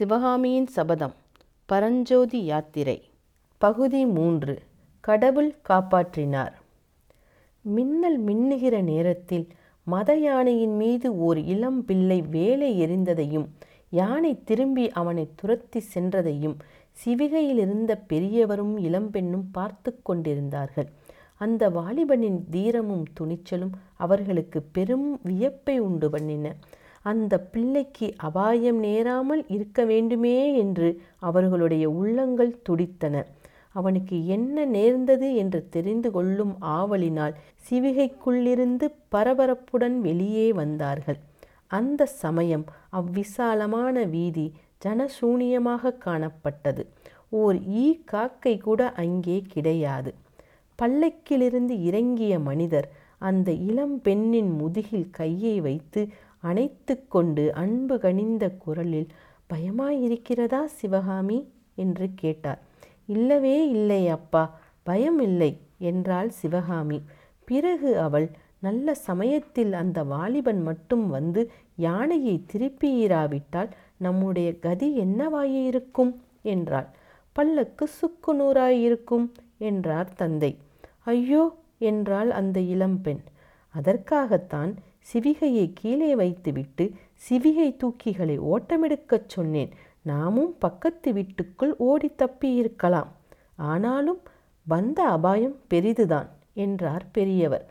சிவகாமியின் சபதம். பரஞ்சோதி யாத்திரை. பகுதி மூன்று. கடவுள் காப்பாற்றினார். மின்னல் மின்னுகிற நேரத்தில் மத யானையின் மீது ஓர் இளம் பிள்ளை வேலை எறிந்ததையும் யானை திரும்பி அவனை துரத்தி சென்றதையும் சிவிகையில் இருந்த பெரியவரும் இளம்பெண்ணும் பார்த்து கொண்டிருந்தார்கள். அந்த வாலிபனின் தீரமும் துணிச்சலும் அவர்களுக்கு பெரும் வியப்பை உண்டு பண்ணின. அந்த பிள்ளைக்கு அபாயம் நேராமல் இருக்க வேண்டுமே என்று அவர்களுடைய உள்ளங்கள் துடித்தன. அவனுக்கு என்ன நேர்ந்தது என்று தெரிந்து கொள்ளும் ஆவலினால் சிவிகைக்குள்ளிருந்து பரபரப்புடன் வெளியே வந்தார்கள். அந்த சமயம் அவ்விசாலமான வீதி ஜனசூனியமாக காணப்பட்டது. ஓர் ஈ காக்கை கூட அங்கே கிடையாது. பல்லக்கிலிருந்து இறங்கிய மனிதர் அந்த இளம் பெண்ணின் முதுகில் கையை வைத்து அணைத்து கொண்டு அன்பு கனிந்த குரலில் பயமாயிருக்கிறதா சிவகாமி என்று கேட்டார். இல்லவே இல்லை அப்பா பயம் இல்லை என்றாள் சிவகாமி. பிறகு அவள் நல்ல சமயத்தில் அந்த வாலிபன் மட்டும் வந்து யானையை திருப்பியிராவிட்டால் நம்முடைய கதி என்னவாயிருக்கும் என்றாள். பல்லக்கு சுக்கு நூறாயிருக்கும் என்றார் தந்தை. ஐயோ என்றாள் அந்த இளம்பெண். அதற்காகத்தான் சிவிகையை கீழே வைத்துவிட்டு சிவிகை தூக்கிகளை ஓட்டமெடுக்கச் சொன்னேன். நாமும் பக்கத்து வீட்டுக்குள் ஓடி தப்பியிருக்கலாம். ஆனாலும் வந்த அபாயம் பெரிதுதான் என்றார் பெரியவர்.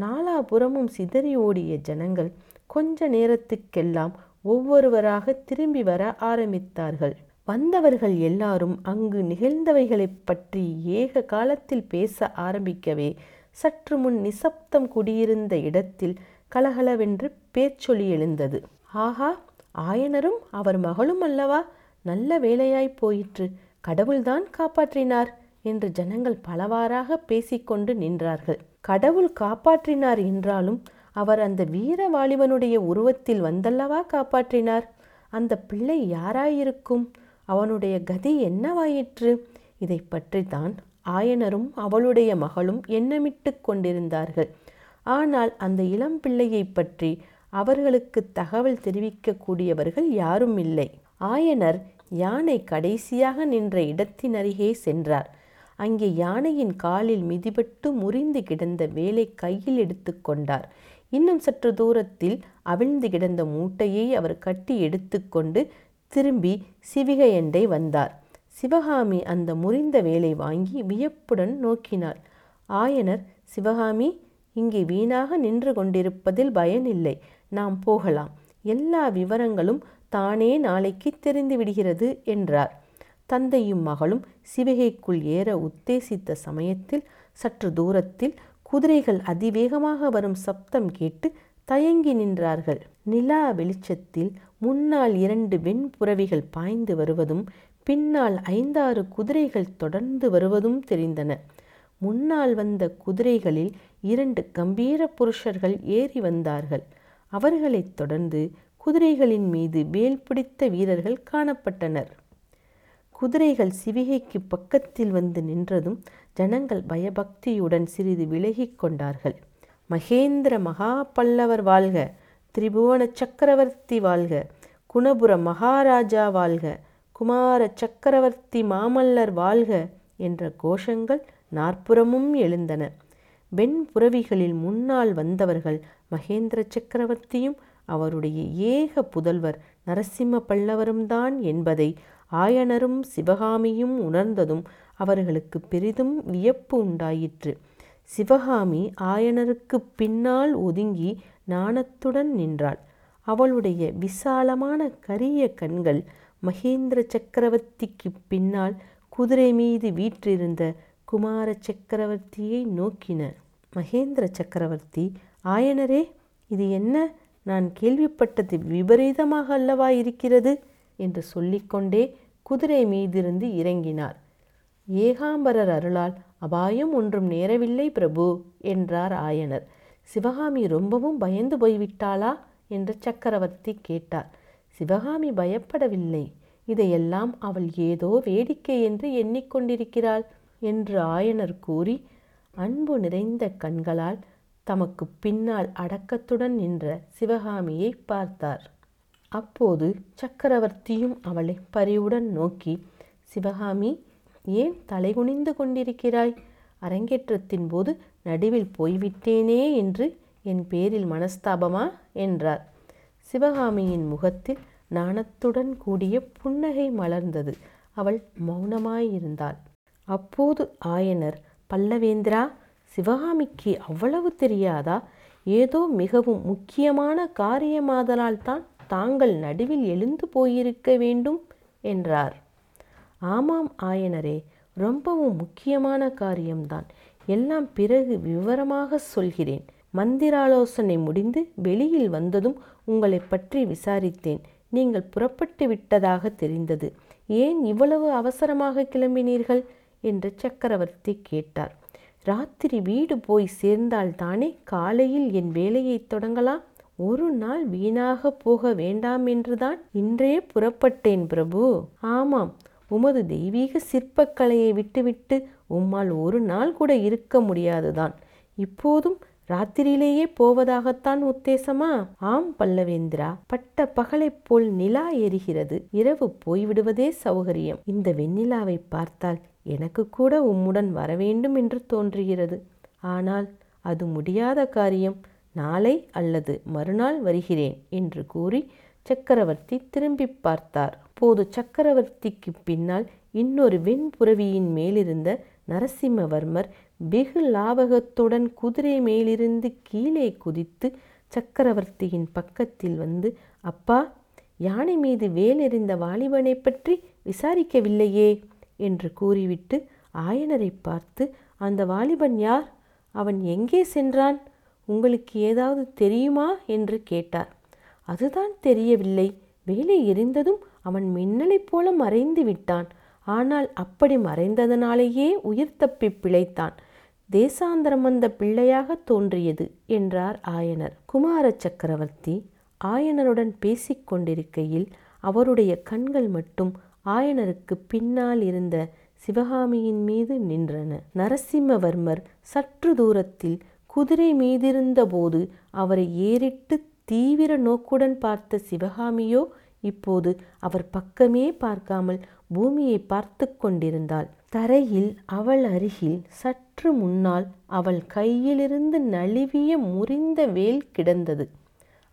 நாலாபுறமும் சிதறி ஓடிய ஜனங்கள் கொஞ்ச நேரத்துக்கெல்லாம் ஒவ்வொருவராக திரும்பி வர ஆரம்பித்தார்கள். வந்தவர்கள் எல்லாரும் அங்கு நிகழ்ந்தவைகளைப் பற்றி ஏக காலத்தில் பேச ஆரம்பிக்கவே சற்று முன் நிசப்தம் குடியிருந்த இடத்தில் கலகலவென்று பேச்சொலி எழுந்தது. ஆஹா ஆயனரும் அவர் மகளும் அல்லவா? நல்ல வேலையாய் போயிற்று. கடவுள்தான் காப்பாற்றினார் என்று ஜனங்கள் பலவாறாக பேசிக்கொண்டு நின்றார்கள். கடவுள் காப்பாற்றினார் என்றாலும் அவர் அந்த வீர வாலிபனுடைய உருவத்தில் வந்தல்லவா காப்பாற்றினார்? அந்த பிள்ளை யாராயிருக்கும்? அவனுடைய கதி என்னவாயிற்று? இதை பற்றி தான் ஆயனரும் அவளுடைய மகளும் எண்ணமிட்டு கொண்டிருந்தார்கள். ஆனால் அந்த இளம் பிள்ளையை பற்றி அவர்களுக்கு தகவல் தெரிவிக்கக்கூடியவர்கள் யாரும் இல்லை. ஆயனர் யானை கடைசியாக நின்ற இடத்தினருகே சென்றார். அங்கே யானையின் காலில் மிதிபட்டு முறிந்து கிடந்த வேலை கையில் எடுத்து கொண்டார். இன்னும் சற்று தூரத்தில் அவிழ்ந்து கிடந்த மூட்டையை அவர் கட்டி எடுத்துக்கொண்டு திரும்பி சிவிகையண்டை வந்தார். சிவகாமி அந்த முறிந்த வேலை வாங்கி வியப்புடன் நோக்கினார். ஆயனர் சிவகாமி இங்கே வீணாக நின்று கொண்டிருப்பதில் பயனில்லை நாம் போகலாம். எல்லா விவரங்களும் தானே நாளைக்கு தெரிந்து விடுகிறது என்றார். தந்தையும் மகளும் சிவிகைக்குள் ஏற உத்தேசித்த சமயத்தில் சற்று தூரத்தில் குதிரைகள் அதிவேகமாக வரும் சப்தம் கேட்டு தயங்கி நின்றார்கள். நிலா வெளிச்சத்தில் முன்னால் இரண்டு வெண்புறவிகள் பாய்ந்து வருவதும் பின்னால் ஐந்தாறு குதிரைகள் தொடர்ந்து வருவதும் தெரிந்தன. முன்னால் வந்த குதிரைகளில் இரண்டு கம்பீர புருஷர்கள் ஏறி வந்தார்கள். அவர்களைத் தொடர்ந்து குதிரைகளின் மீது வேல் பிடித்த வீரர்கள் காணப்பட்டனர். குதிரைகள் சிவிகைக்கு பக்கத்தில் வந்து நின்றதும் ஜனங்கள் பயபக்தியுடன் சிறிது விலகிக் கொண்டார்கள். மகேந்திர மகா பல்லவர் வாழ்க திரிபுவன சக்கரவர்த்தி வாழ்க குணபுர மகாராஜா வாழ்க குமார சக்கரவர்த்தி மாமல்லர் வாழ்க என்ற கோஷங்கள் நாற்புறமும் எழுந்தன. வெண்புறவிகளில் முன்னால் வந்தவர்கள் மகேந்திர சக்கரவர்த்தியும் அவருடைய ஏக புதல்வர் நரசிம்ம பல்லவரும் தான் என்பதை ஆயனரும் சிவகாமியும் உணர்ந்ததும் அவர்களுக்கு பெரிதும் வியப்பு உண்டாயிற்று. சிவகாமி ஆயனருக்கு பின்னால் ஒதுங்கி நாணத்துடன் நின்றாள். அவளுடைய விசாலமான கரிய கண்கள் மகேந்திர சக்கரவர்த்திக்கு பின்னால் குதிரை மீது வீற்றிருந்த குமார சக்கரவர்த்தியை நோக்கின மகேந்திர சக்கரவர்த்தி ஆயனரே இது என்ன? நான் கேள்விப்பட்டது விபரீதமாக அல்லவா இருக்கிறது? என்று சொல்லிக்கொண்டே குதிரை மீதிருந்து இறங்கினார். ஏகாம்பரர் அருளால் அபாயம் ஒன்றும் நேரவில்லை பிரபு என்றார் ஆயனர். சிவகாமி ரொம்பவும் பயந்து போய்விட்டாளா? என்று சக்கரவர்த்தி கேட்டார். சிவகாமி பயப்படவில்லை. இதையெல்லாம் அவள் ஏதோ வேடிக்கை என்று எண்ணிக்கொண்டிருக்கிறாள். என்று ஆயனர் கூறி அன்பு நிறைந்த கண்களால் தமக்கு பின்னால் அடக்கத்துடன் நின்ற சிவகாமியை பார்த்தார். அப்போது சக்கரவர்த்தியும் அவளை பரிவுடன் நோக்கி சிவகாமி ஏன் தலைகுனிந்து கொண்டிருக்கிறாய்? அரங்கேற்றத்தின் போது நடுவில் போய்விட்டேனே என்று என் பேரில் மனஸ்தாபமா? என்றார். சிவகாமியின் முகத்தில் நாணத்துடன் கூடிய புன்னகை மலர்ந்தது. அவள் மௌனமாயிருந்தாள். அப்போது ஆயனர் பல்லவேந்திரா சிவகாமிக்கு அவ்வளவு தெரியாதா? ஏதோ மிகவும் முக்கியமான காரியமாதலால் தான் தாங்கள் நடுவில் எழுந்து போயிருக்க வேண்டும் என்றார். ஆமாம் ஆயனரே ரொம்பவும் முக்கியமான காரியம்தான். எல்லாம் பிறகு விவரமாக சொல்கிறேன். மந்திராலோசனை முடிந்து வெளியில் வந்ததும் உங்களை பற்றி விசாரித்தேன். நீங்கள் புறப்பட்டு விட்டதாக தெரிந்தது. ஏன் இவ்வளவு அவசரமாக கிளம்பினீர்கள்? என்று சக்கரவர்த்தி கேட்டார். ராத்திரி வீடு போய் சேர்ந்தால் தானே காலையில் என் வேலையை தொடங்கலாம்? ஒரு நாள் வீணாக போக வேண்டாம் என்றுதான் இன்றே புறப்பட்டேன் பிரபு. ஆமாம் உமது தெய்வீக சிற்பக்கலையை விட்டுவிட்டு உம்மால் ஒரு நாள் கூட இருக்க முடியாதுதான். இப்போதும் ராத்திரியிலேயே போவதாகத்தான் உத்தேசமா? ஆம் பல்லவேந்திரா பட்ட பகலைப் போல் நிலா எரிகிறது. இரவு போய்விடுவதே சௌகரியம். இந்த வெண்ணிலாவை பார்த்தால் எனக்கு கூட உம்முடன் வரவேண்டும் என்று தோன்றுகிறது. ஆனால் அது முடியாத காரியம். நாளை அல்லது மறுநாள் வருகிறேன் என்று கூறி சக்கரவர்த்தி திரும்பி பார்த்தார். போது சக்கரவர்த்திக்கு பின்னால் இன்னொரு வெண்புறவியின் மேலிருந்த நரசிம்மவர்மர் வெகு லாவகத்துடன் குதிரை மேலிருந்து கீழே குதித்து சக்கரவர்த்தியின் பக்கத்தில் வந்து அப்பா யானை மீது வேலெறிந்த வாலிபனை பற்றி விசாரிக்கவில்லையே? என்று கூறிவிட்டு ஆயனரை பார்த்து அந்த வாலிபன் யார்? அவன் எங்கே சென்றான்? உங்களுக்கு ஏதாவது தெரியுமா? என்று கேட்டார். அதுதான் தெரியவில்லை. வேலை எரிந்ததும் அவன் மின்னலைப் போல மறைந்து விட்டான். ஆனால் அப்படி மறைந்ததனாலேயே உயிர் தப்பி பிழைத்தான். தேசாந்தரம் வந்த பிள்ளையாக தோன்றியது என்றார் ஆயனர். குமார சக்கரவர்த்தி ஆயனருடன் பேசிக்கொண்டிருக்கையில் அவருடைய கண்கள் மட்டும் ஆயனருக்கு பின்னால் இருந்த சிவகாமியின் மீது நின்றன. நரசிம்மவர்மர் சற்று தூரத்தில் குதிரை மீதிருந்தபோது அவரை ஏறிட்டு தீவிர நோக்குடன் பார்த்த சிவகாமியோ இப்போது அவர் பக்கமே பார்க்காமல் பூமியை பார்த்து கொண்டிருந்தாள். தரையில் அவள் அருகில் சற்று முன்னால் அவள் கையிலிருந்து நழுவிய முறிந்த வேல் கிடந்தது.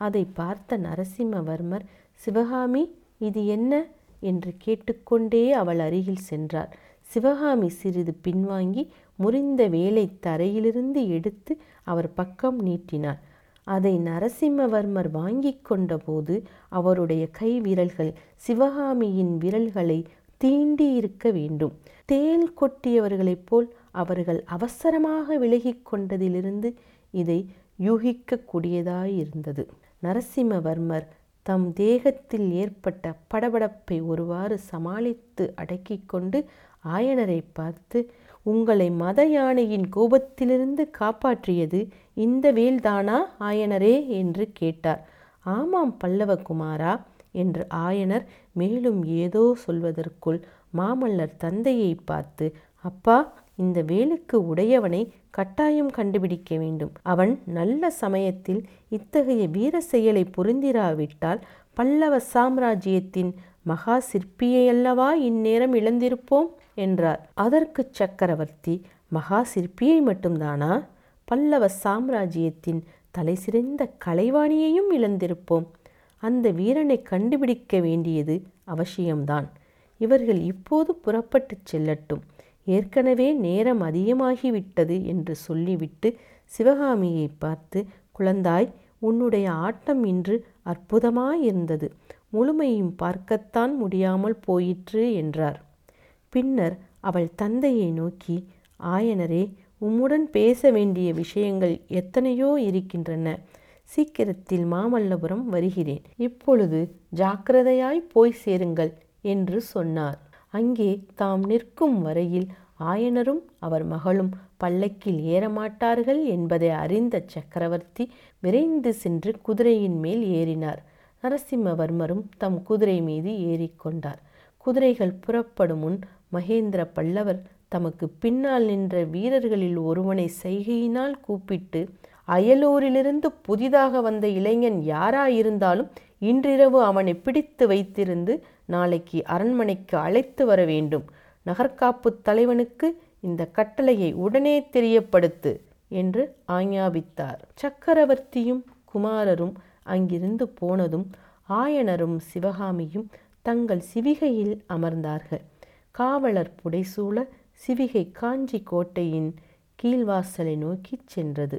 அதை பார்த்த நரசிம்மவர்மர் சிவகாமி இது என்ன? என்று கேட்டுக்கொண்டே அவள் அருகில் சென்றார் சிவகாமி சிறிது பின்வாங்கி முறிந்த வேலை தரையிலிருந்து எடுத்து அவர் பக்கம் நீட்டினார் அதை நரசிம்மவர்மர் வாங்கி கொண்டபோது அவருடைய கை விரல்கள் சிவகாமியின் விரல்களை தீண்டி இருக்க வேண்டும். தேல் கொட்டியவர்களைப் போல் அவர்கள் அவசரமாக விலகிக் கொண்டதிலிருந்து இதை யூகிக்கக்கூடியதாயிருந்தது. நரசிம்மவர்மர் தம் தேகத்தில் ஏற்பட்ட படபடப்பை ஒருவாறு சமாளித்து அடக்கி கொண்டு ஆயனரை பார்த்து உங்களை மத யானையின் கோபத்திலிருந்து காப்பாற்றியது இந்த வேல்தானா ஆயனரே என்று கேட்டார். ஆமாம் பல்லவகுமாரா என்று ஆயனர் மேலும் ஏதோ சொல்வதற்குள் மாமல்லர் தந்தையை பார்த்து அப்பா இந்த வேலுக்கு உடையவனை கட்டாயம் கண்டுபிடிக்க வேண்டும். அவன் நல்ல சமயத்தில் இத்தகைய வீர செயலை புரிந்திராவிட்டால் பல்லவ சாம்ராஜ்யத்தின் மகா சிற்பியையல்லவா இந்நேரம் இழந்திருப்போம்? என்றார். அதற்கு சக்கரவர்த்தி மகா சிற்பியை மட்டும்தானா? பல்லவ சாம்ராஜ்யத்தின் தலைசிறந்த கலைவாணியையும் இழந்திருப்போம். அந்த வீரனை கண்டுபிடிக்க வேண்டியது அவசியம்தான். இவர்கள் இப்போது புறப்பட்டு செல்லட்டும். ஏற்கனவே நேரம் அதிகமாகிவிட்டது என்று சொல்லிவிட்டு சிவகாமியை பார்த்து குழந்தாய் உன்னுடைய ஆட்டம் இன்று அற்புதமாயிருந்தது. முழுமையும் பார்க்கத்தான் முடியாமல் போயிற்று என்றார். பின்னர் அவள் தந்தையை நோக்கி ஆயனரே உம்முடன் பேச வேண்டிய விஷயங்கள் எத்தனையோ இருக்கின்றன. சீக்கிரத்தில் மாமல்லபுரம் வருகிறேன். இப்பொழுது ஜாக்கிரதையாய் போய் சேருங்கள் என்று சொன்னார். அங்கே தாம் நிற்கும் வரையில் ஆயனரும் அவர் மகளும் பல்லக்கில் ஏறமாட்டார்கள் என்பதை அறிந்த சக்கரவர்த்தி விரைந்து சென்று குதிரையின் மேல் ஏறினார். நரசிம்மவர்மரும் தம் குதிரை மீது ஏறிக்கொண்டார். குதிரைகள் புறப்படும் முன் மகேந்திர பல்லவர் தமக்கு பின்னால் நின்ற வீரர்களில் ஒருவனை செய்கையினால் கூப்பிட்டு அயலூரிலிருந்து புதிதாக வந்த இளைஞன் யாராயிருந்தாலும் இன்றிரவு அவனை பிடித்து வைத்திருந்து நாளைக்கு அரண்மனைக்கு அழைத்து வர வேண்டும். நகர்காப்பு தலைவனுக்கு இந்த கட்டளையை உடனே தெரியப்படுத்து என்று ஆஞ்ஞாபித்தார். சக்கரவர்த்தியும் குமாரரும் அங்கிருந்து போனதும் ஆயனரும் சிவகாமியும் தங்கள் சிவிகையில் அமர்ந்தார்கள். காவலர் புடைசூழ சிவிகை காஞ்சி கோட்டையின் கீழ்வாசலை நோக்கிச் சென்றது.